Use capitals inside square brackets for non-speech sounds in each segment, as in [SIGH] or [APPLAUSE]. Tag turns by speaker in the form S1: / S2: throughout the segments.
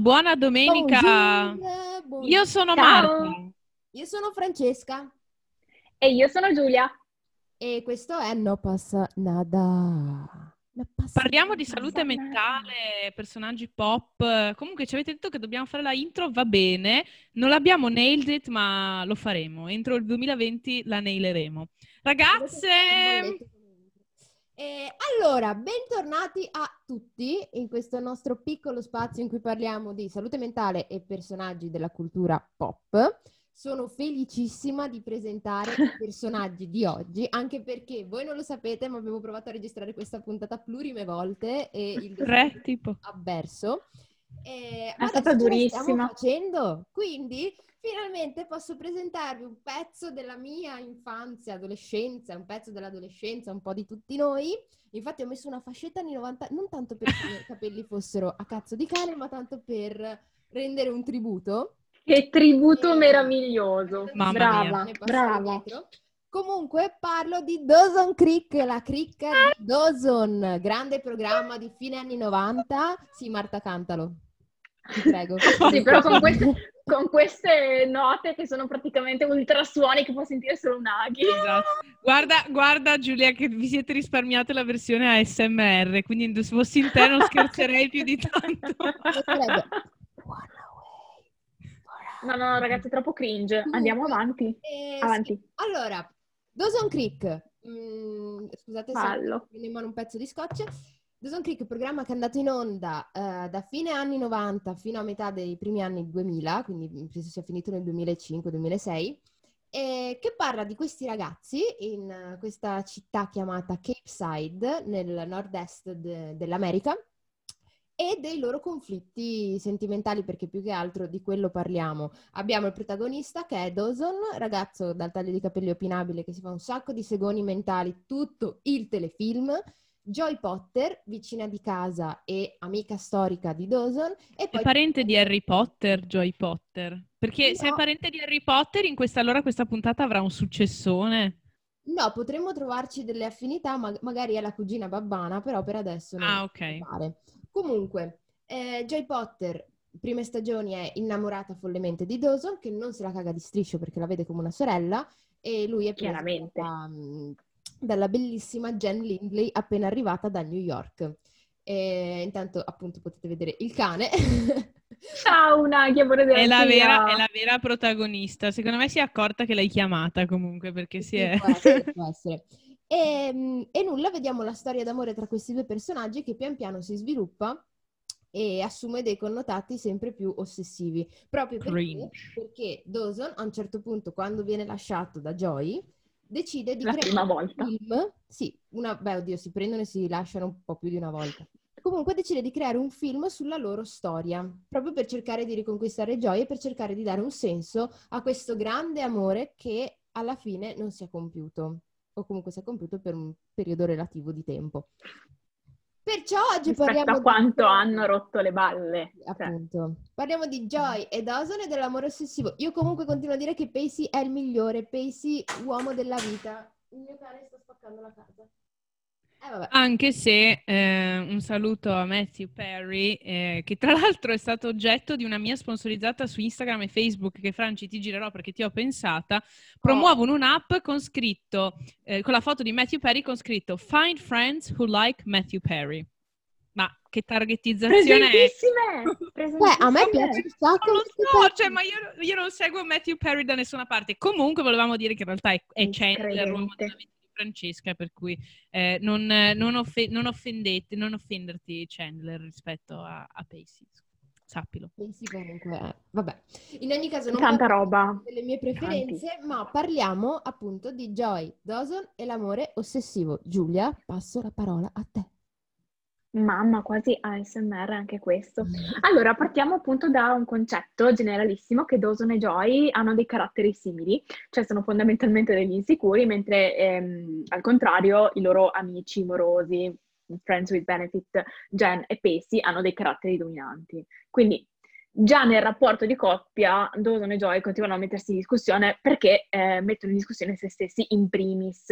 S1: Buona domenica. Io sono
S2: Ciao.
S1: Marta.
S3: Io sono Francesca
S2: E io sono Giulia.
S3: e questo è No Passa Nada. No passa
S1: Parliamo di salute mentale, personaggi pop. Comunque ci avete detto che dobbiamo fare la intro, va bene. Non l'abbiamo nailed it, ma lo faremo. Entro il 2020 la naileremo. Ragazze,
S3: Eh, allora, bentornati a tutti in questo nostro piccolo spazio in cui parliamo di salute mentale e personaggi della cultura pop. Sono felicissima di presentare i [LAUGHS] personaggi di oggi, anche perché voi non lo sapete, ma abbiamo provato a registrare questa puntata plurime volte e il
S1: tre tipo.
S3: avverso. E
S2: È stata durissima.
S3: facendo, quindi finalmente posso presentarvi un pezzo della mia infanzia, adolescenza, un pezzo dell'adolescenza, un po' di tutti noi. Infatti ho messo una fascetta anni 90, non tanto perché i miei capelli fossero a cazzo di cane, ma tanto per rendere un tributo.
S2: Che tributo
S3: Eh,
S2: meraviglioso.
S1: Mamma
S2: brava, brava.
S3: dietro. Comunque parlo di Dawson Creek, la cricca di Dawson, grande programma di fine anni 90. Sì, Marta, cantalo. Ti prego. [LAUGHS]
S2: Sì, però con queste, con queste note che sono praticamente ultrasuoni che può sentire solo un aghi.
S1: Esatto. Guarda, guarda Giulia che vi siete risparmiate la versione ASMR, quindi se fossi in te non scherzerei più di tanto.
S2: No, no, ragazzi, è troppo cringe. Andiamo avanti.
S3: Eh,
S2: Avanti.
S3: sì. Allora, Dawson Creek. Mm, scusate se
S2: Fallo.
S3: prendo in mano un pezzo di scotch. Dawson Creek, programma che è andato in onda eh, da fine anni 90 fino a metà dei primi anni 2000, quindi penso sia finito nel 2005-2006, e che parla di questi ragazzi in eh, questa città chiamata Cape Side, nel nord-est de- dell'America, e dei loro conflitti sentimentali, perché più che altro di quello parliamo. Abbiamo il protagonista che è Dawson, ragazzo dal taglio di capelli opinabile che si fa un sacco di segoni mentali tutto il telefilm. Joy Potter, vicina di casa e amica storica di Dawson. E
S1: È
S3: poi
S1: parente di Harry Potter, Joy Potter. Perché se è
S3: No.
S1: parente di Harry Potter, in questa allora questa puntata avrà un successone.
S3: No, potremmo trovarci delle affinità, ma- magari è la cugina babbana, però per adesso non
S1: Ah, ok.
S3: mi pare. Comunque, eh, Joy Potter, prime stagioni, è innamorata follemente di Dawson, che non se la caga di striscio perché la vede come una sorella, e lui è preso
S2: Chiaramente.
S3: da- mm, dalla bellissima Jen Lindley appena arrivata da New York. E intanto, appunto, potete vedere il cane.
S2: Ciao, Naghi, amore della
S1: È la, vera, è la vera protagonista. Secondo me si è accorta che l'hai chiamata comunque perché si
S3: Sì,
S1: è...
S3: può essere, può essere. [LAUGHS] E, mm, e nulla, vediamo la storia d'amore tra questi due personaggi che pian piano si sviluppa e assume dei connotati sempre più ossessivi. Proprio perché, perché Dawson a un certo punto, quando viene lasciato da Joy, decide di
S2: La
S3: creare
S2: prima
S3: un
S2: volta.
S3: film. Sì, una, beh, oddio, si prendono e si lasciano un po' più di una volta. Comunque decide di creare un film sulla loro storia, proprio per cercare di riconquistare Joy e per cercare di dare un senso a questo grande amore che alla fine non si è compiuto, o comunque si è compiuto per un periodo relativo di tempo. Perciò oggi
S2: Rispetto
S3: parliamo
S2: a
S3: di-
S2: quanto hanno rotto le balle. Cioè,
S3: Appunto. Parliamo di Joy e Dawson e dell'amore ossessivo. Io comunque continuo a dire che Pacey è il migliore, Pacey uomo della vita. Il mio cane sta spaccando la casa. Eh.
S1: Anche se eh, un saluto a Matthew Perry, eh, che tra [LAUGHS] l'altro è stato oggetto di una mia sponsorizzata su Instagram e Facebook, che Franci ti girerò perché ti ho pensata, promuovono un'app con scritto, eh, con la foto di Matthew Perry con scritto Find friends who like Matthew Perry. Ma che targetizzazione è?
S2: Presentissime! [LAUGHS]
S3: Beh, a me piace un sacco.
S1: Non lo so, cioè, ma io, io non seguo Matthew Perry da nessuna parte. Comunque volevamo dire che in realtà è, è Chandler, l'uomo della vita Francesca, per cui eh, non, non offe- non offendete, non offenderti Chandler rispetto a, a Pacey. Sappilo.
S3: Pacey comunque, vabbè. In ogni caso non
S2: Tanta roba.
S3: delle mie preferenze, ma parliamo appunto di Joy, Dawson e l'amore ossessivo. Giulia, passo la parola a te.
S2: Mamma, quasi ASMR anche questo. Allora, partiamo appunto da un concetto generalissimo che Dawson e Joy hanno dei caratteri simili, cioè sono fondamentalmente degli insicuri, mentre ehm, al contrario i loro amici morosi, Friends with Benefit, Jen e Pacey, hanno dei caratteri dominanti. Quindi già nel rapporto di coppia Dawson e Joy continuano a mettersi in discussione perché eh, mettono in discussione se stessi in primis.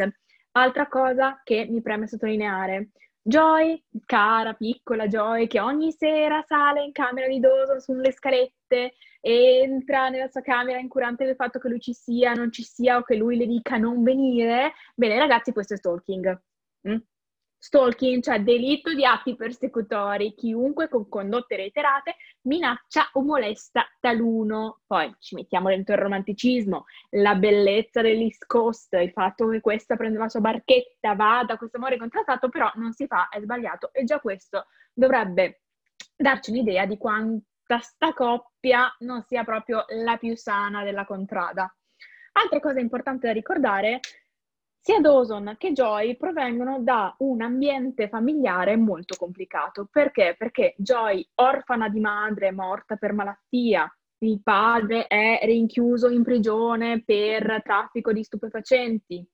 S2: Altra cosa che mi preme sottolineare, Joy, cara, piccola Joy, che ogni sera sale in camera di Dawson sulle scalette, entra nella sua camera incurante del fatto che lui ci sia, non ci sia o che lui le dica non venire. Bene, ragazzi, questo è stalking. Mm? Stalking, cioè delitto di atti persecutori, chiunque con condotte reiterate minaccia o molesta taluno. Poi ci mettiamo dentro il romanticismo, la bellezza dell'East Coast, il fatto che questa prende la sua barchetta, vada, questo amore contrattato, però non si fa, è sbagliato e già questo dovrebbe darci un'idea di quanta sta coppia non sia proprio la più sana della contrada. Altra cosa importante da ricordare sia Dawson che Joy provengono da un ambiente familiare molto complicato. Perché? Perché Joy, orfana di madre, morta per malattia, il padre è rinchiuso in prigione per traffico di stupefacenti,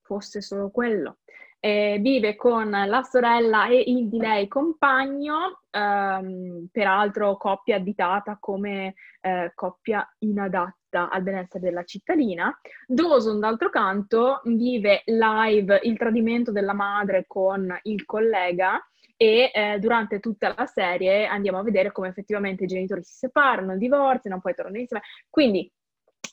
S2: fosse solo quello. Eh, vive con la sorella e il di lei compagno, ehm, peraltro coppia additata come eh, coppia inadatta diretta al benessere della cittadina. Dawson, d'altro canto, vive live il tradimento della madre con il collega e eh, durante tutta la serie andiamo a vedere come effettivamente i genitori si separano, divorziano, poi tornano insieme. Quindi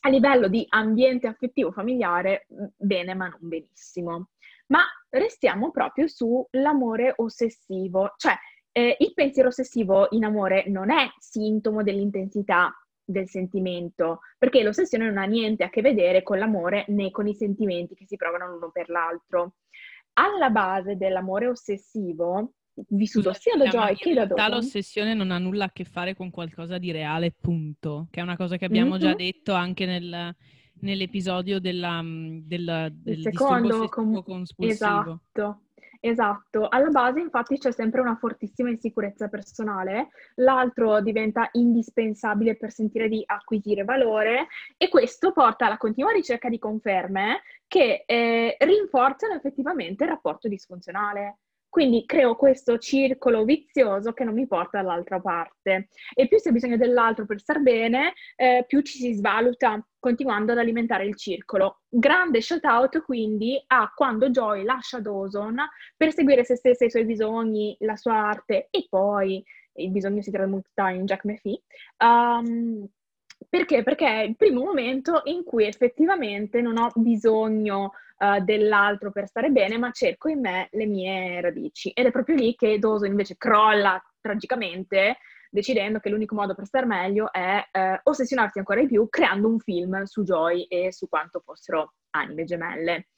S2: a livello di ambiente affettivo familiare, bene ma non benissimo. Ma restiamo proprio sull'amore ossessivo, cioè eh, il pensiero ossessivo in amore non è sintomo dell'intensità del sentimento, perché l'ossessione non ha niente a che vedere con l'amore né con i sentimenti che si provano l'uno per l'altro. Alla base dell'amore ossessivo, vissuto sia da Joy che da Dawson...
S1: l'ossessione non ha nulla a che fare con qualcosa di reale, punto. Che è una cosa che abbiamo mm-hmm. già detto anche nel, nell'episodio della, del, del secondo com- compulsivo.
S2: Esatto. Esatto, alla base infatti c'è sempre una fortissima insicurezza personale, l'altro diventa indispensabile per sentire di acquisire valore e questo porta alla continua ricerca di conferme che eh, rinforzano effettivamente il rapporto disfunzionale. Quindi creo questo circolo vizioso che non mi porta dall'altra parte. E più si ha bisogno dell'altro per star bene, eh, più ci si svaluta, continuando ad alimentare il circolo. Grande shout out quindi a quando Joy lascia Dawson per seguire se stessa, i suoi bisogni, la sua arte e poi il bisogno si tramuta in Jack McPhee. Um, perché? Perché è il primo momento in cui effettivamente non ho bisogno uh, dell'altro per stare bene, ma cerco in me le mie radici. Ed è proprio lì che Doso invece crolla tragicamente, decidendo che l'unico modo per star meglio è uh, ossessionarsi ancora di più, creando un film su Joy e su quanto fossero anime gemelle.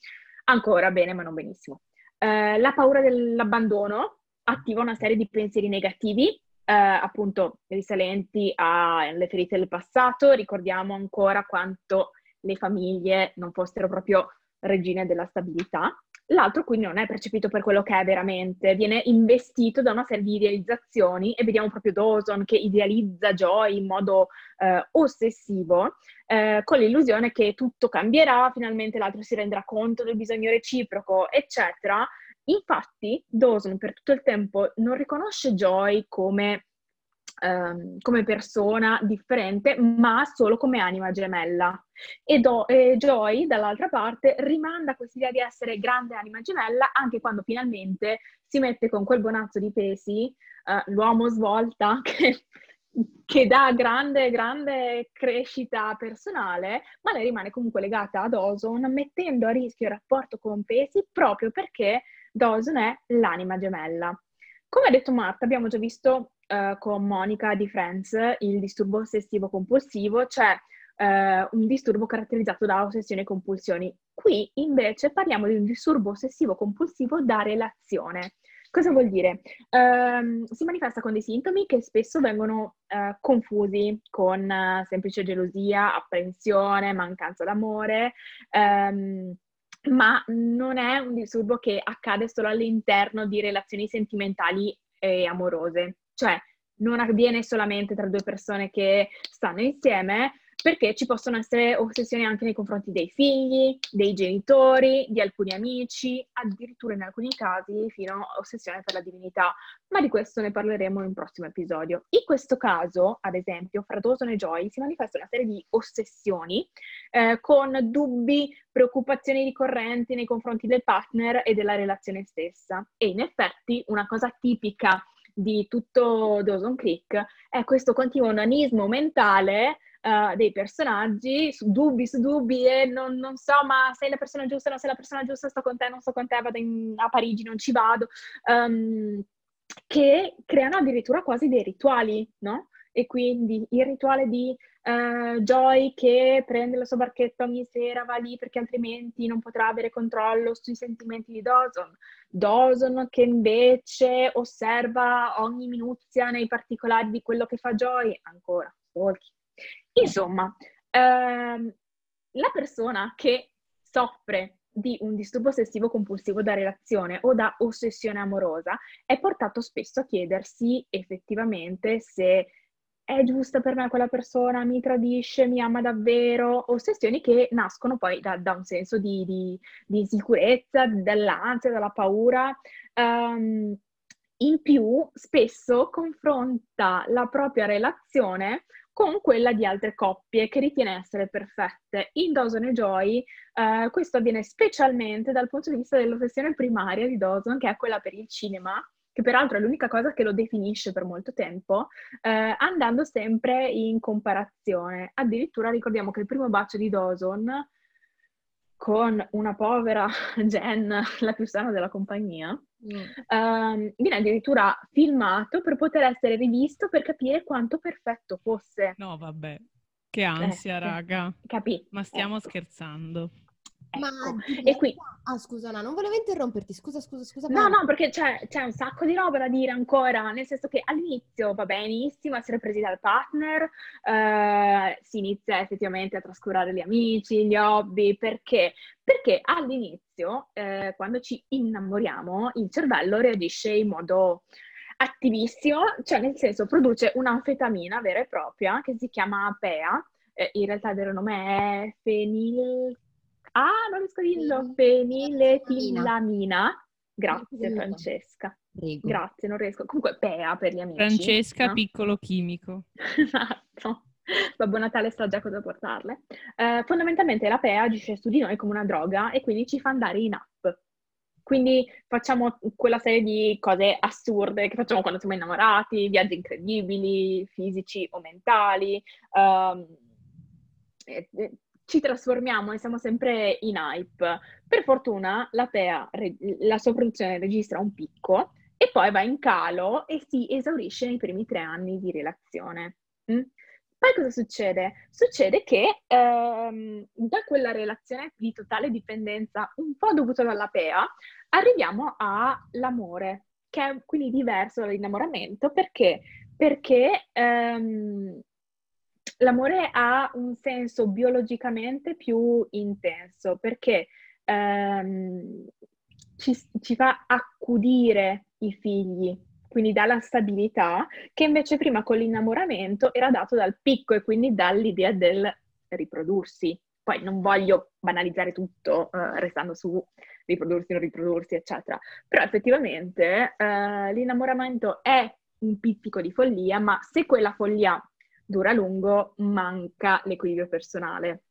S2: Ancora bene, ma non benissimo. Uh, la paura dell'abbandono attiva una serie di pensieri negativi eh, appunto risalenti alle ferite del passato, ricordiamo ancora quanto le famiglie non fossero proprio regine della stabilità. L'altro quindi non è percepito per quello che è veramente, viene investito da una serie di idealizzazioni e vediamo proprio Dawson che idealizza Joy in modo eh, ossessivo, eh, con l'illusione che tutto cambierà, finalmente l'altro si renderà conto del bisogno reciproco, eccetera. Infatti Dawson per tutto il tempo non riconosce Joy come ehm, come persona differente, ma solo come anima gemella. E, Do- e Joy, dall'altra parte, rimanda questa idea di essere grande anima gemella anche quando finalmente si mette con quel bonazzo di pesi, eh, l'uomo svolta, [LAUGHS] che che dà grande, grande crescita personale, ma lei rimane comunque legata a Dawson, mettendo a rischio il rapporto con Pesi proprio perché Dawson è l'anima gemella. Come ha detto Marta, abbiamo già visto uh, con Monica di Friends il disturbo ossessivo compulsivo, cioè uh, un disturbo caratterizzato da ossessioni e compulsioni. Qui invece parliamo di un disturbo ossessivo compulsivo da relazione. Cosa vuol dire? Uh, si manifesta con dei sintomi che spesso vengono uh, confusi con uh, semplice gelosia, apprensione, mancanza d'amore, um, ma non è un disturbo che accade solo all'interno di relazioni sentimentali e amorose, cioè non avviene solamente tra due persone che stanno insieme, perché ci possono essere ossessioni anche nei confronti dei figli, dei genitori, di alcuni amici, addirittura in alcuni casi fino a ossessione per la divinità, ma di questo ne parleremo in un prossimo episodio. In questo caso, ad esempio, fra Dawson e Joy si manifesta una serie di ossessioni eh, con dubbi, preoccupazioni ricorrenti nei confronti del partner e della relazione stessa. E in effetti una cosa tipica di tutto Dawson Creek è questo continuo nanismo mentale uh, dei personaggi, su dubbi su dubbi e non, non, so ma sei la persona giusta, non sei la persona giusta, sto con te, non sto con te, vado in, a Parigi, non ci vado, um, che creano addirittura quasi dei rituali, no? E quindi il rituale di uh, Joy che prende la sua barchetta ogni sera, va lì perché altrimenti non potrà avere controllo sui sentimenti di Dawson. Dawson che invece osserva ogni minuzia nei particolari di quello che fa Joy, ancora, stalking. Insomma, ehm, la persona che soffre di un disturbo ossessivo compulsivo da relazione o da ossessione amorosa è portato spesso a chiedersi effettivamente se è giusta per me quella persona, mi tradisce, mi ama davvero, ossessioni che nascono poi da, da un senso di, di, di, insicurezza, dall'ansia, dalla paura. Um, in più, spesso confronta la propria relazione con quella di altre coppie che ritiene essere perfette. In Dawson e Joy eh, questo avviene specialmente dal punto di vista dell'ossessione primaria di Dawson, che è quella per il cinema, che peraltro è l'unica cosa che lo definisce per molto tempo, eh, andando sempre in comparazione. Addirittura ricordiamo che il primo bacio di Dawson con una povera [LAUGHS] Jen, la più sana della compagnia, mm. um, viene addirittura filmato per poter essere rivisto per capire quanto perfetto fosse.
S1: No, vabbè, che ansia, eh, raga.
S2: Capì?
S1: Ma stiamo ecco. scherzando.
S3: Ma ecco. e qui... Ah, scusa, no, non volevo interromperti, scusa, scusa, scusa.
S2: No, no, perché c'è, c'è, un sacco di roba da dire ancora, nel senso che all'inizio va benissimo essere presi dal partner, eh, si inizia effettivamente a trascurare gli amici, gli hobby, perché? Perché all'inizio, eh, quando ci innamoriamo, il cervello reagisce in modo attivissimo, cioè nel senso produce un'anfetamina vera e propria che si chiama PEA, eh, in realtà il vero nome è fenil Ah, non riesco a dirlo. Feniletilamina. Grazie Francesca. Prego. Grazie, non riesco. Comunque PEA per gli amici.
S1: Francesca, no? piccolo chimico. [LAUGHS]
S2: esatto. Babbo Natale sa già cosa portarle. Eh, fondamentalmente la PEA agisce su di noi come una droga e quindi ci fa andare in app. Quindi facciamo quella serie di cose assurde che facciamo quando siamo innamorati, viaggi incredibili, fisici o mentali. Um, ci trasformiamo e siamo sempre in hype. Per fortuna la PEA, la sua produzione registra un picco e poi va in calo e si esaurisce nei primi tre anni di relazione. Mm? Poi cosa succede? Succede che ehm, da quella relazione di totale dipendenza, un po' dovuta dalla PEA, arriviamo all'amore, che è quindi diverso dall'innamoramento perché, perché ehm, l'amore ha un senso biologicamente più intenso perché ehm, ci, ci fa accudire i figli, quindi dà la stabilità, che invece prima con l'innamoramento era dato dal picco e quindi dall'idea del riprodursi. Poi non voglio banalizzare tutto, eh, restando su riprodursi, non riprodursi, eccetera. Però effettivamente eh, l'innamoramento è un pizzico di follia, ma se quella follia dura a lungo, manca l'equilibrio personale.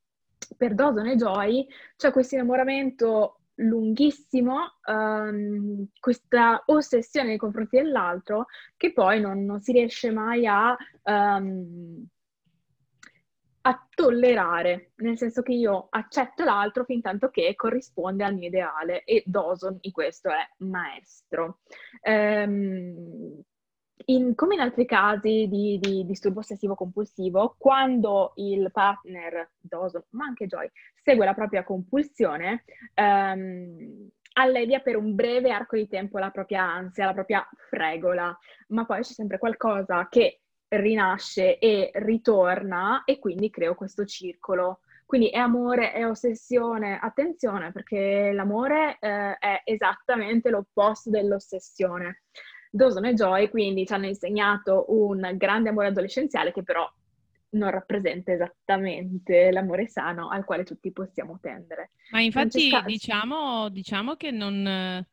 S2: Per Dawson e Joy c'è questo innamoramento lunghissimo, um, questa ossessione nei confronti dell'altro che poi non, non si riesce mai a, um, a, tollerare, nel senso che io accetto l'altro fin tanto che corrisponde al mio ideale e Dawson in questo è maestro. Um, in, come in altri casi di, di disturbo ossessivo compulsivo, quando il partner, Dawson, ma anche Joy, segue la propria compulsione, ehm, allevia per un breve arco di tempo la propria ansia, la propria fregola, ma poi c'è sempre qualcosa che rinasce e ritorna e quindi creo questo circolo. Quindi è amore, è ossessione, attenzione perché l'amore eh, è esattamente l'opposto dell'ossessione. Dawson e Joy quindi ci hanno insegnato un grande amore adolescenziale che però non rappresenta esattamente l'amore sano al quale tutti possiamo tendere.
S1: Ma infatti Francesca... diciamo, diciamo, che non... Eh,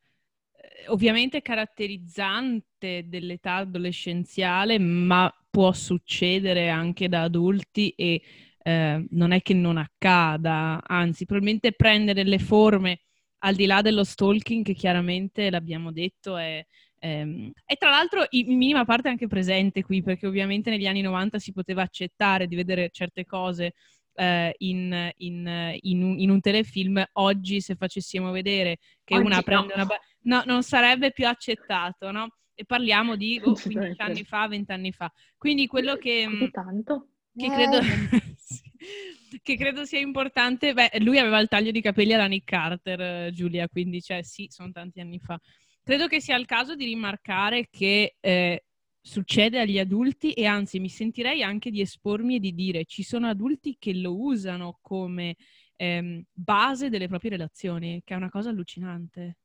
S1: ovviamente caratterizzante dell'età adolescenziale, ma può succedere anche da adulti e eh, non è che non accada, anzi probabilmente prende delle forme al di là dello stalking che chiaramente l'abbiamo detto è, e tra l'altro in minima parte anche presente qui perché ovviamente negli anni 90 si poteva accettare di vedere certe cose eh, in, in, in, un, in, un, telefilm, oggi se facessimo vedere che oggi una prende no. una... No, non sarebbe più accettato, no? E parliamo di oh, 15 anni fa, 20 anni fa. Quindi quello che...
S2: Tanto?
S1: Che credo... Eh. [LAUGHS] che credo sia importante. Beh, lui aveva il taglio di capelli alla Nick Carter, Giulia, quindi cioè, sì, sono tanti anni fa. Credo che sia il caso di rimarcare che eh, succede agli adulti e anzi mi sentirei anche di espormi e di dire ci sono adulti che lo usano come ehm, base delle proprie relazioni, che è una cosa allucinante.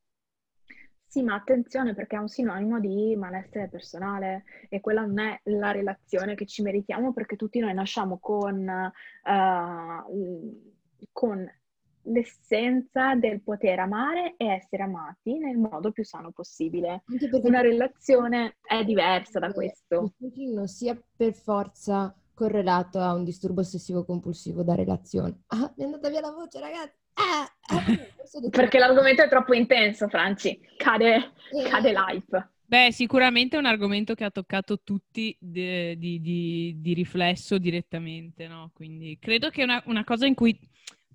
S2: Sì, ma attenzione perché è un sinonimo di malessere personale e quella non è la relazione che ci meritiamo perché tutti noi nasciamo con, uh, con l'essenza del poter amare e essere amati nel modo più sano possibile. Una relazione è diversa da questo.
S3: Non sia per forza correlato a un disturbo ossessivo compulsivo da relazione. Ah, mi è andata via la voce, ragazzi. Ah,
S2: ah, [LAUGHS] Perché l'argomento è troppo intenso, Franci. Cade, eh. cade l'hype.
S1: Beh, sicuramente è un argomento che ha toccato tutti di, di, di, di riflesso direttamente, no? Quindi credo che è una, una, cosa in cui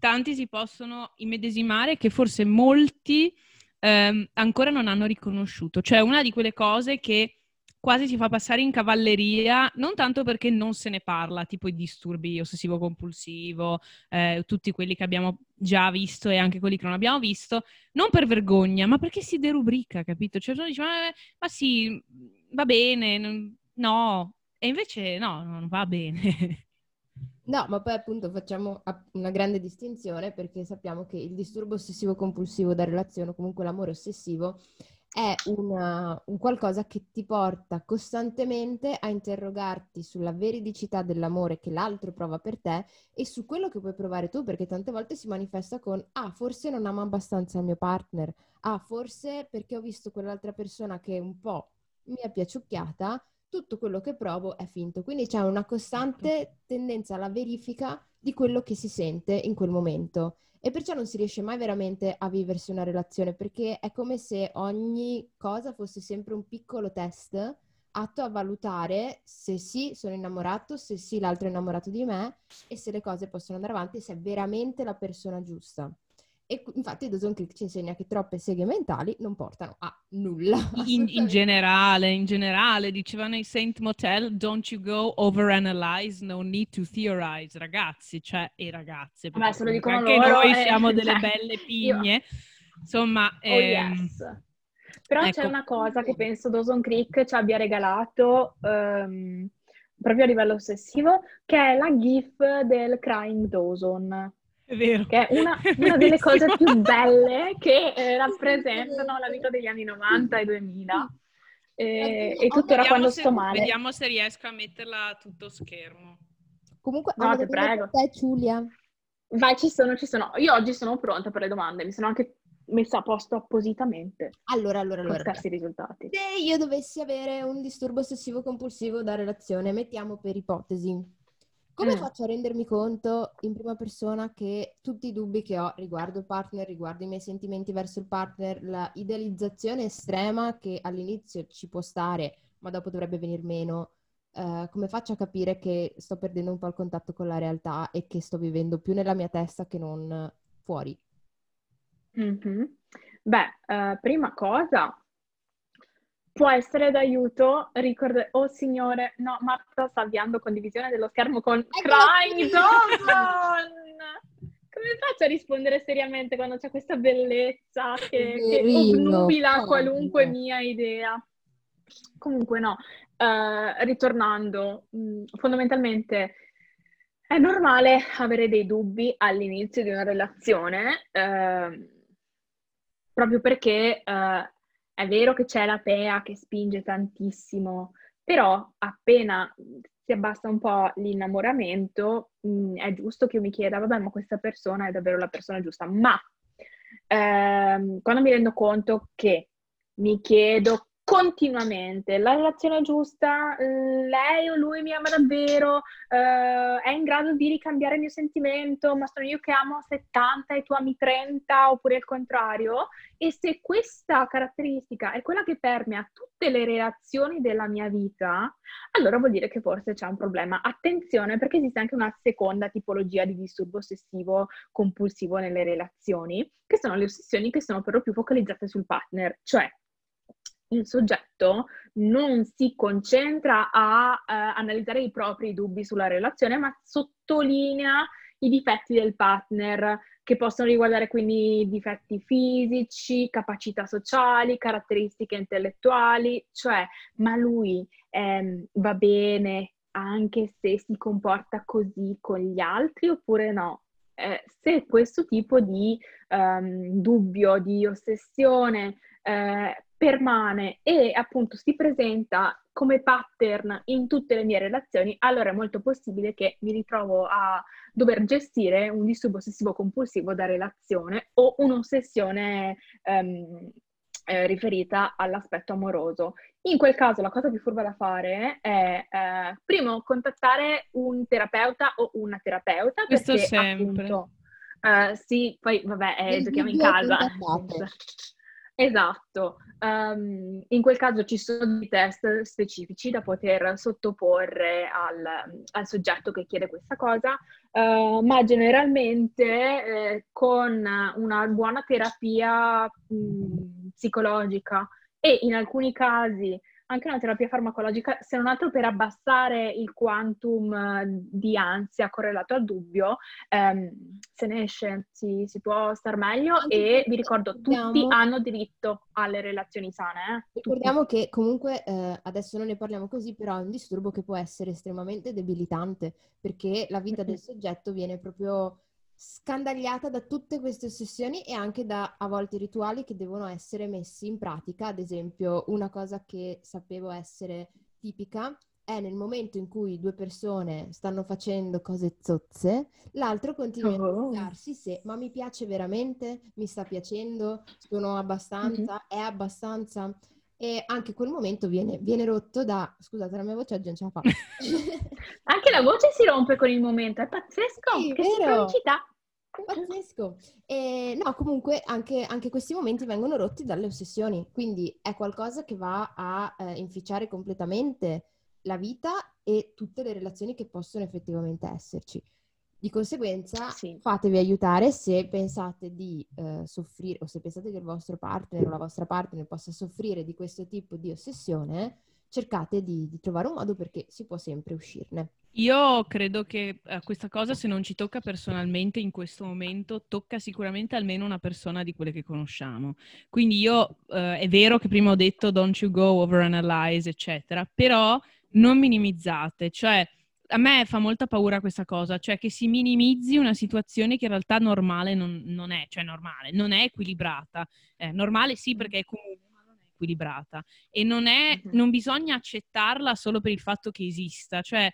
S1: tanti si possono immedesimare che forse molti ehm, ancora non hanno riconosciuto. Cioè una di quelle cose che quasi si fa passare in cavalleria, non tanto perché non se ne parla, tipo i disturbi ossessivo-compulsivo, eh, tutti quelli che abbiamo già visto e anche quelli che non abbiamo visto, non per vergogna, ma perché si derubrica, capito? Cioè uno dice, ma, ma sì, va bene, no, e invece no, non va bene. [LAUGHS]
S3: No, ma poi appunto facciamo una grande distinzione perché sappiamo che il disturbo ossessivo compulsivo da relazione, comunque l'amore ossessivo, è una, un qualcosa che ti porta costantemente a interrogarti sulla veridicità dell'amore che l'altro prova per te e su quello che puoi provare tu, perché tante volte si manifesta con ah, forse non amo abbastanza il mio partner, ah, forse perché ho visto quell'altra persona che un po' mi è piaciucchiata, tutto quello che provo è finto. Quindi c'è una costante tendenza alla verifica di quello che si sente in quel momento e perciò non si riesce mai veramente a viversi una relazione perché è come se ogni cosa fosse sempre un piccolo test atto a valutare se sì sono innamorato, se sì l'altro è innamorato di me e se le cose possono andare avanti, se è veramente la persona giusta. E infatti Dawson Creek ci insegna che troppe seghe mentali non portano a nulla.
S1: In, in, generale, in generale, dicevano i Saint Motel, don't you go overanalyze, no need to theorize, ragazzi, cioè, e ragazze.
S2: Beh, se lo dicono
S1: anche
S2: loro,
S1: noi eh, siamo [LAUGHS] delle cioè, belle pigne. Io... Insomma,
S2: oh, ehm... yes. Però ecco. c'è una cosa che penso Dawson Creek ci abbia regalato um, proprio a livello ossessivo, che è la gif del Crying Dawson.
S1: È vero.
S2: Che è una, una delle cose più belle che eh, rappresentano la vita degli anni 90 e 2000. E, e tuttora quando
S1: se,
S2: sto male.
S1: Vediamo se riesco a metterla a tutto schermo.
S3: Comunque, no, ti prego. Te, Giulia.
S2: Vai, ci sono, ci sono. Io oggi sono pronta per le domande, mi sono anche messa a posto appositamente.
S3: Allora, allora, allora.
S2: scarsi risultati.
S3: Se io dovessi avere un disturbo ossessivo compulsivo da relazione, mettiamo per ipotesi, come mm. faccio a rendermi conto in prima persona che tutti i dubbi che ho riguardo il partner, riguardo i miei sentimenti verso il partner, la idealizzazione estrema che all'inizio ci può stare, ma dopo dovrebbe venir meno, uh, come faccio a capire che sto perdendo un po' il contatto con la realtà e che sto vivendo più nella mia testa che non fuori?
S2: Mm-hmm. Beh, uh, prima cosa, può essere d'aiuto ricordare, oh signore, no, Marta sta avviando condivisione dello schermo con Crying Dawson! Come faccio a rispondere seriamente quando c'è questa bellezza che, che obnubila qualunque mia idea? Comunque no, uh, ritornando, mh, mm, fondamentalmente è normale avere dei dubbi all'inizio di una relazione, uh, proprio perché uh, è vero che c'è la PEA che spinge tantissimo, però appena si abbassa un po' l'innamoramento, mh, mm, è giusto che io mi chieda, vabbè, ma questa persona è davvero la persona giusta. Ma ehm, quando mi rendo conto che mi chiedo continuamente, la relazione giusta, lei o lui mi ama davvero, uh, è in grado di ricambiare il mio sentimento, ma sono io che amo 70 e tu ami 30 oppure il contrario. E se questa caratteristica è quella che permea tutte le relazioni della mia vita, allora vuol dire che forse c'è un problema. Attenzione perché esiste anche una seconda tipologia di disturbo ossessivo compulsivo nelle relazioni, che sono le ossessioni che sono per lo più focalizzate sul partner, cioè il soggetto non si concentra a uh, analizzare i propri dubbi sulla relazione, ma sottolinea i difetti del partner, che possono riguardare quindi difetti fisici, capacità sociali, caratteristiche intellettuali, cioè ma lui ehm, va bene anche se si comporta così con gli altri oppure no? Eh, se questo tipo di um, dubbio, di ossessione eh, permane e appunto si presenta come pattern in tutte le mie relazioni, allora è molto possibile che mi ritrovo a dover gestire un disturbo ossessivo compulsivo da relazione o un'ossessione ehm, eh, riferita all'aspetto amoroso. In quel caso la cosa più furba da fare è eh, primo contattare un terapeuta o una terapeuta.
S1: Questo perché, sempre. Appunto,
S2: uh, sì, poi vabbè, eh, giochiamo in casa. Esatto, um, in quel caso ci sono dei test specifici da poter sottoporre al, al soggetto che chiede questa cosa, uh, ma generalmente eh, con una buona terapia mh, psicologica. E in alcuni casi anche una terapia farmacologica, se non altro per abbassare il quantum eh, di ansia correlato al dubbio, ehm, se ne esce, si, si può star meglio e vi ricordo, tutti hanno diritto alle relazioni sane.
S3: Eh? Ricordiamo che comunque, eh, adesso non ne parliamo così, però è un disturbo che può essere estremamente debilitante, perché la vita del soggetto viene proprio scandagliata da tutte queste ossessioni e anche da a volte rituali che devono essere messi in pratica. Ad esempio, una cosa che sapevo essere tipica è nel momento in cui due persone stanno facendo cose zozze, l'altro continua oh. a interrogarsi se ma mi piace veramente, mi sta piacendo, sono abbastanza, mm-hmm. è abbastanza. E anche quel momento viene, viene, rotto da... Scusate, la mia voce oggi non ce la fa. [LAUGHS]
S2: anche la voce si rompe con il momento, è pazzesco, sì, che vero. sincronicità.
S3: Pazzesco. E, no, comunque anche, anche, questi momenti vengono rotti dalle ossessioni, quindi è qualcosa che va a eh, inficiare completamente la vita e tutte le relazioni che possono effettivamente esserci. Di conseguenza, sì. fatevi aiutare se pensate di eh, soffrire o se pensate che il vostro partner o la vostra partner possa soffrire di questo tipo di ossessione, cercate di, di trovare un modo perché si può sempre uscirne.
S1: Io credo che eh, questa cosa, se non ci tocca personalmente in questo momento, tocca sicuramente almeno una persona di quelle che conosciamo. Quindi io, eh, è vero che prima ho detto don't you go overanalyze, eccetera, però non minimizzate, cioè a me fa molta paura questa cosa, cioè che si minimizzi una situazione che in realtà normale non, non è, cioè normale, non è equilibrata. Eh, normale sì perché è comune, equilibrata. E non, è, non bisogna accettarla solo per il fatto che esista, cioè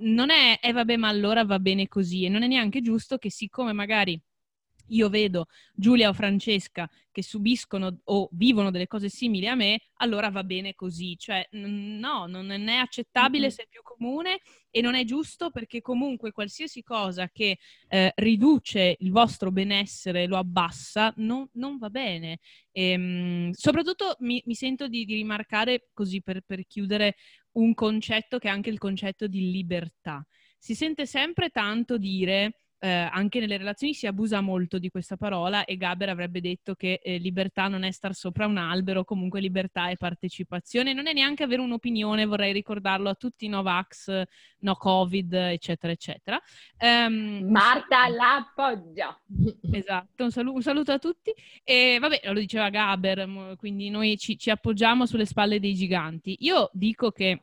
S1: non è, eh vabbè, ma allora va bene così. E non è neanche giusto che siccome magari io vedo Giulia o Francesca che subiscono o vivono delle cose simili a me, allora va bene così. Cioè, no, non è accettabile mm-hmm. se è più comune e non è giusto perché comunque qualsiasi cosa che eh, riduce il vostro benessere, lo abbassa, non, non va bene. E, ehm, soprattutto mi, mi, sento di, di rimarcare, così per, per chiudere, un concetto che è anche il concetto di libertà. Si sente sempre tanto dire eh, anche nelle relazioni si abusa molto di questa parola e Gaber avrebbe detto che eh, libertà non è star sopra un albero, comunque libertà è partecipazione, non è neanche avere un'opinione, vorrei ricordarlo a tutti i Novax, no Covid, eccetera, eccetera.
S2: Um, Marta l'appoggia. [LAUGHS]
S1: Esatto, un, salu- un, saluto a tutti. E vabbè, lo diceva Gaber, quindi noi ci, ci appoggiamo sulle spalle dei giganti. Io dico che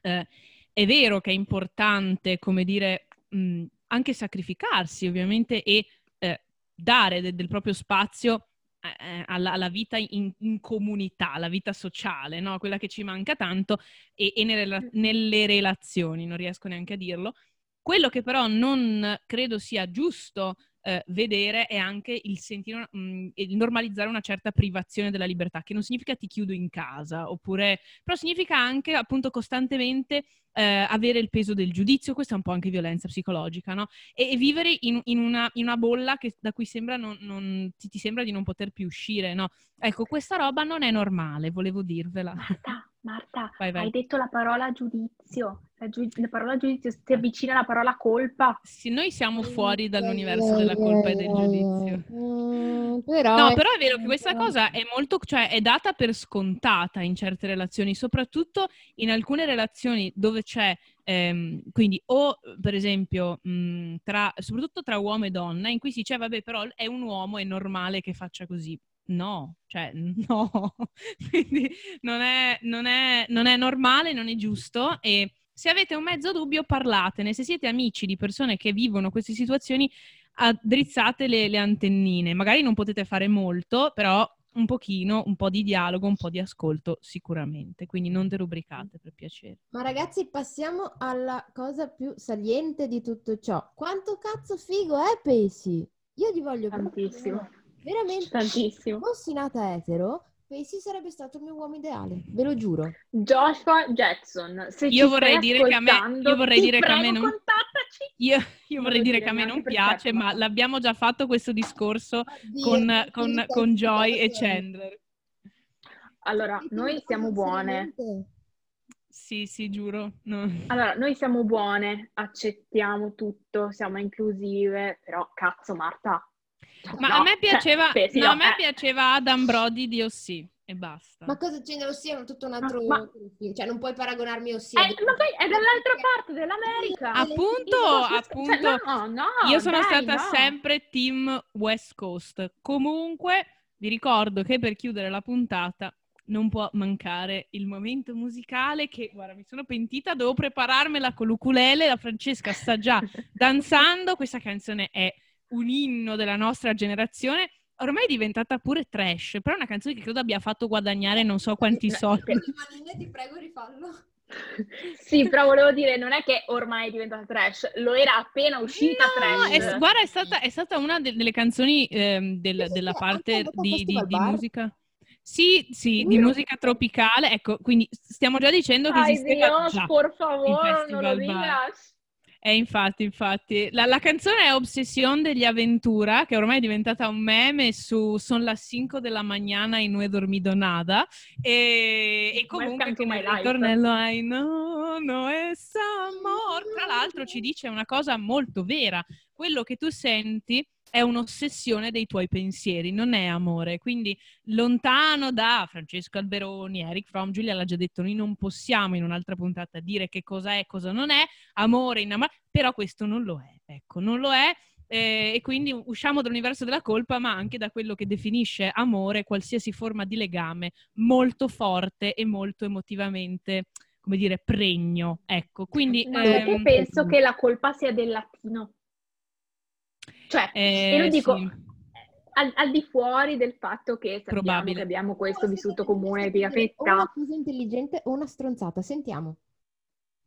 S1: eh, è vero che è importante, come dire, mh, anche sacrificarsi ovviamente e eh, dare de- del proprio spazio eh, alla, alla, vita in, in, comunità, alla vita sociale, no? quella che ci manca tanto, e, e nelle, nelle, relazioni, non riesco neanche a dirlo. Quello che però non credo sia giusto eh, vedere è anche il sentire, mh, mm, il normalizzare una certa privazione della libertà, che non significa ti chiudo in casa, oppure, però significa anche appunto costantemente eh, avere il peso del giudizio, questa è un po' anche violenza psicologica, no? E, e vivere in, in, una, in, una, bolla che, da cui sembra non, non, ti, ti, sembra di non poter più uscire, no? Ecco, questa roba non è normale, volevo dirvela.
S2: Marta, Marta, vai, vai. hai detto la parola giudizio. La, giu- la, parola giudizio si avvicina alla parola colpa.
S1: Sì, noi siamo fuori dall'universo della colpa e del giudizio. Mm, però no, però è vero che questa cosa è molto, cioè è data per scontata in certe relazioni, soprattutto in alcune relazioni dove c'è ehm, quindi o per esempio mh, tra, soprattutto tra uomo e donna in cui si dice vabbè però è un uomo è normale che faccia così no, cioè [LAUGHS] no, quindi non è, non, è, non è normale, non è giusto e se avete un mezzo dubbio parlatene, se siete amici di persone che vivono queste situazioni addrizzate le, le antennine, magari non potete fare molto, però un pochino, un po' di dialogo, un po' di ascolto sicuramente, quindi non derubricate per piacere.
S3: Ma ragazzi, passiamo alla cosa più saliente di tutto ciò. Quanto cazzo figo è Pacey? Io gli voglio
S2: tantissimo.
S3: Veramente.
S2: Tantissimo.
S3: Se fossi nata etero, Pacey sarebbe stato il mio uomo ideale, ve lo giuro.
S2: Joshua Jackson, se
S1: io vorrei dire che a me, io vorrei dire
S2: prego,
S1: che a me non,
S2: io,
S1: io vorrei dire che a me non piace, ma l'abbiamo già fatto questo discorso Oddio, con, con, con Joy e Chandler.
S2: Allora, noi siamo buone.
S1: Sì, sì, giuro. No.
S2: Allora, noi siamo buone, accettiamo tutto, siamo inclusive, però cazzo Marta,
S1: ma no, a me piaceva, cioè, no, a me eh. piaceva Adam Brody di Ossi e basta.
S3: Ma cosa c'è Ossi? È tutto un altro ma, Cioè, non puoi paragonarmi Ossi. Eh,
S2: ma poi è dall'altra parte dell'America.
S1: Appunto, appunto. Cioè,
S2: no, no,
S1: io sono
S2: dai,
S1: stata
S2: no.
S1: sempre team West Coast. Comunque, vi ricordo che per chiudere la puntata non può mancare il momento musicale che, guarda, mi sono pentita, devo prepararmela con l'ukulele, la Francesca sta già [LAUGHS] danzando, questa canzone è un inno della nostra generazione, ormai è diventata pure trash, però è una canzone che credo abbia fatto guadagnare non so quanti soldi. [LAUGHS]
S3: ti prego rifallo.
S2: sì, però volevo dire, non è che ormai è diventata trash, lo era appena uscita no, trash.
S1: È, guarda, è stata, è stata, una de- delle canzoni eh, del, sì, della parte di, di, di musica. Sì, sì, di musica tropicale. Ecco, quindi stiamo già dicendo che
S2: Ai
S1: esisteva
S2: Dios,
S1: già
S2: por favor, non lo digas.
S1: Eh, infatti, infatti. La, la, canzone è Obsession degli Aventura, che ormai è diventata un meme su Son las 5 della mañana e non he dormido nada. E, e comunque come il ritornello I know, no es amor. Tra l'altro ci dice una cosa molto vera. Quello che tu senti è un'ossessione dei tuoi pensieri, non è amore. Quindi lontano da Francesco Alberoni, Eric Fromm, Giulia l'ha già detto, noi non possiamo in un'altra puntata dire che cosa è e cosa non è, amore, innamore, però questo non lo è, ecco, non lo è. Eh, e quindi usciamo dall'universo della colpa, ma anche da quello che definisce amore, qualsiasi forma di legame molto forte e molto emotivamente, come dire, pregno. Ecco, quindi...
S2: Ma ehm... penso che la colpa sia del latino. Cioè, eh, io lo dico, sì. al, al, di fuori del fatto che sappiamo che abbiamo questo vissuto comune di affetta.
S3: Una cosa intelligente o una stronzata, sentiamo.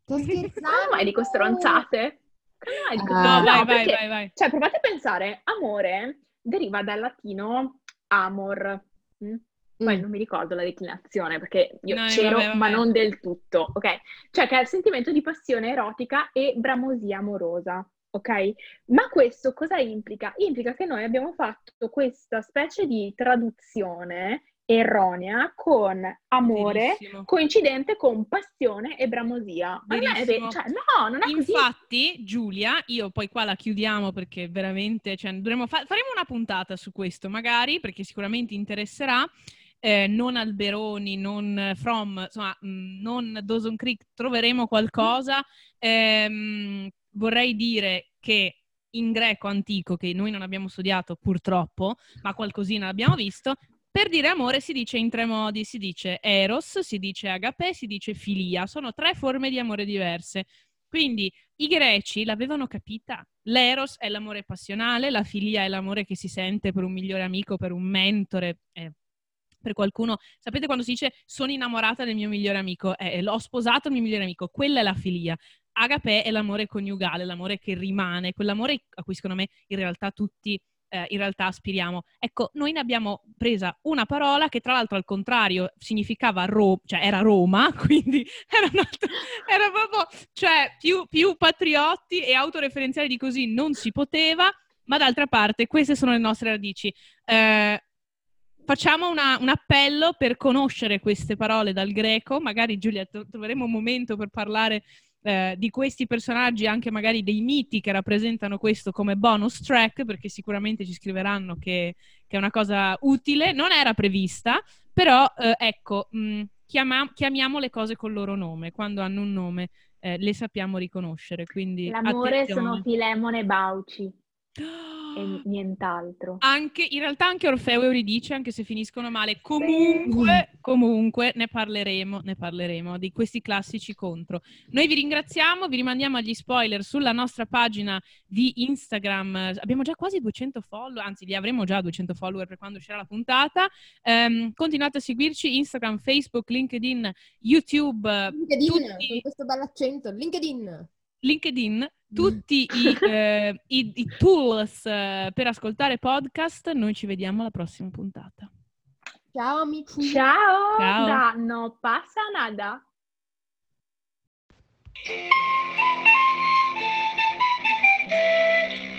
S2: Sto [LAUGHS] scherzando? Come mai dico stronzate?
S1: Come mai ah, no, vai, perché, vai, vai,
S2: Cioè, provate a pensare, amore deriva dal latino amor. Mm? Poi mm. non mi ricordo la declinazione perché io no, c'ero, vabbè, vabbè. ma non del tutto, ok? Cioè che è il sentimento di passione erotica e bramosia amorosa ok? Ma questo cosa implica? Implica che noi abbiamo fatto questa specie di traduzione erronea con amore Verissimo. coincidente con passione e bramosia. Ma non è vero, cioè, no, non è
S1: Infatti, così. Infatti, Giulia, io poi qua la chiudiamo perché veramente, cioè, dovremmo fa- faremo una puntata su questo magari perché sicuramente interesserà. Eh, non Alberoni, non From, insomma, mm, non Dawson Creek, troveremo qualcosa. Ehm, vorrei dire che in greco antico, che noi non abbiamo studiato purtroppo, ma qualcosina l'abbiamo visto, per dire amore si dice in tre modi, si dice eros, si dice agape, si dice filia, sono tre forme di amore diverse. Quindi i greci l'avevano capita. L'eros è l'amore passionale, la filia è l'amore che si sente per un migliore amico, per un mentore, eh, per qualcuno. Sapete quando si dice sono innamorata del mio migliore amico? Eh, l'ho sposato il mio migliore amico, quella è la filia. Agape è l'amore coniugale, l'amore che rimane, quell'amore a cui secondo me in realtà tutti eh, in realtà aspiriamo. Ecco, noi ne abbiamo presa una parola che tra l'altro al contrario significava Roma, cioè era Roma, [LAUGHS] quindi era, altro, era proprio, cioè più, più patriotti e autoreferenziali di così non si poteva, ma d'altra parte queste sono le nostre radici. Eh, facciamo una, un appello per conoscere queste parole dal greco, magari Giulia troveremo un momento per parlare eh, di questi personaggi, anche magari dei miti che rappresentano questo come bonus track, perché sicuramente ci scriveranno che, che è una cosa utile, non era prevista, però eh, ecco, mh, mm, chiama- chiamiamo le cose col loro nome, quando hanno un nome eh, le sappiamo riconoscere. Quindi
S2: L'amore
S1: attenzione.
S2: sono Filemone Bauci. [GASPS] [GASPS] e nient'altro.
S1: Anche, in realtà anche Orfeo e Euridice, anche se finiscono male, comunque, sì. comunque ne parleremo, ne parleremo di questi classici contro. Noi vi ringraziamo, vi rimandiamo agli spoiler sulla nostra pagina di Instagram. Abbiamo già quasi 200 follower, anzi li avremo già 200 follower per quando uscirà la puntata. Um, continuate a seguirci Instagram, Facebook, LinkedIn, YouTube.
S3: LinkedIn, tutti... con questo bell'accento, LinkedIn.
S1: LinkedIn, mm. tutti i, eh, i, i tools eh, per ascoltare podcast. Noi ci vediamo alla prossima puntata.
S3: Ciao amici.
S2: Ciao. Ciao. Da, no pasa nada. Thank you.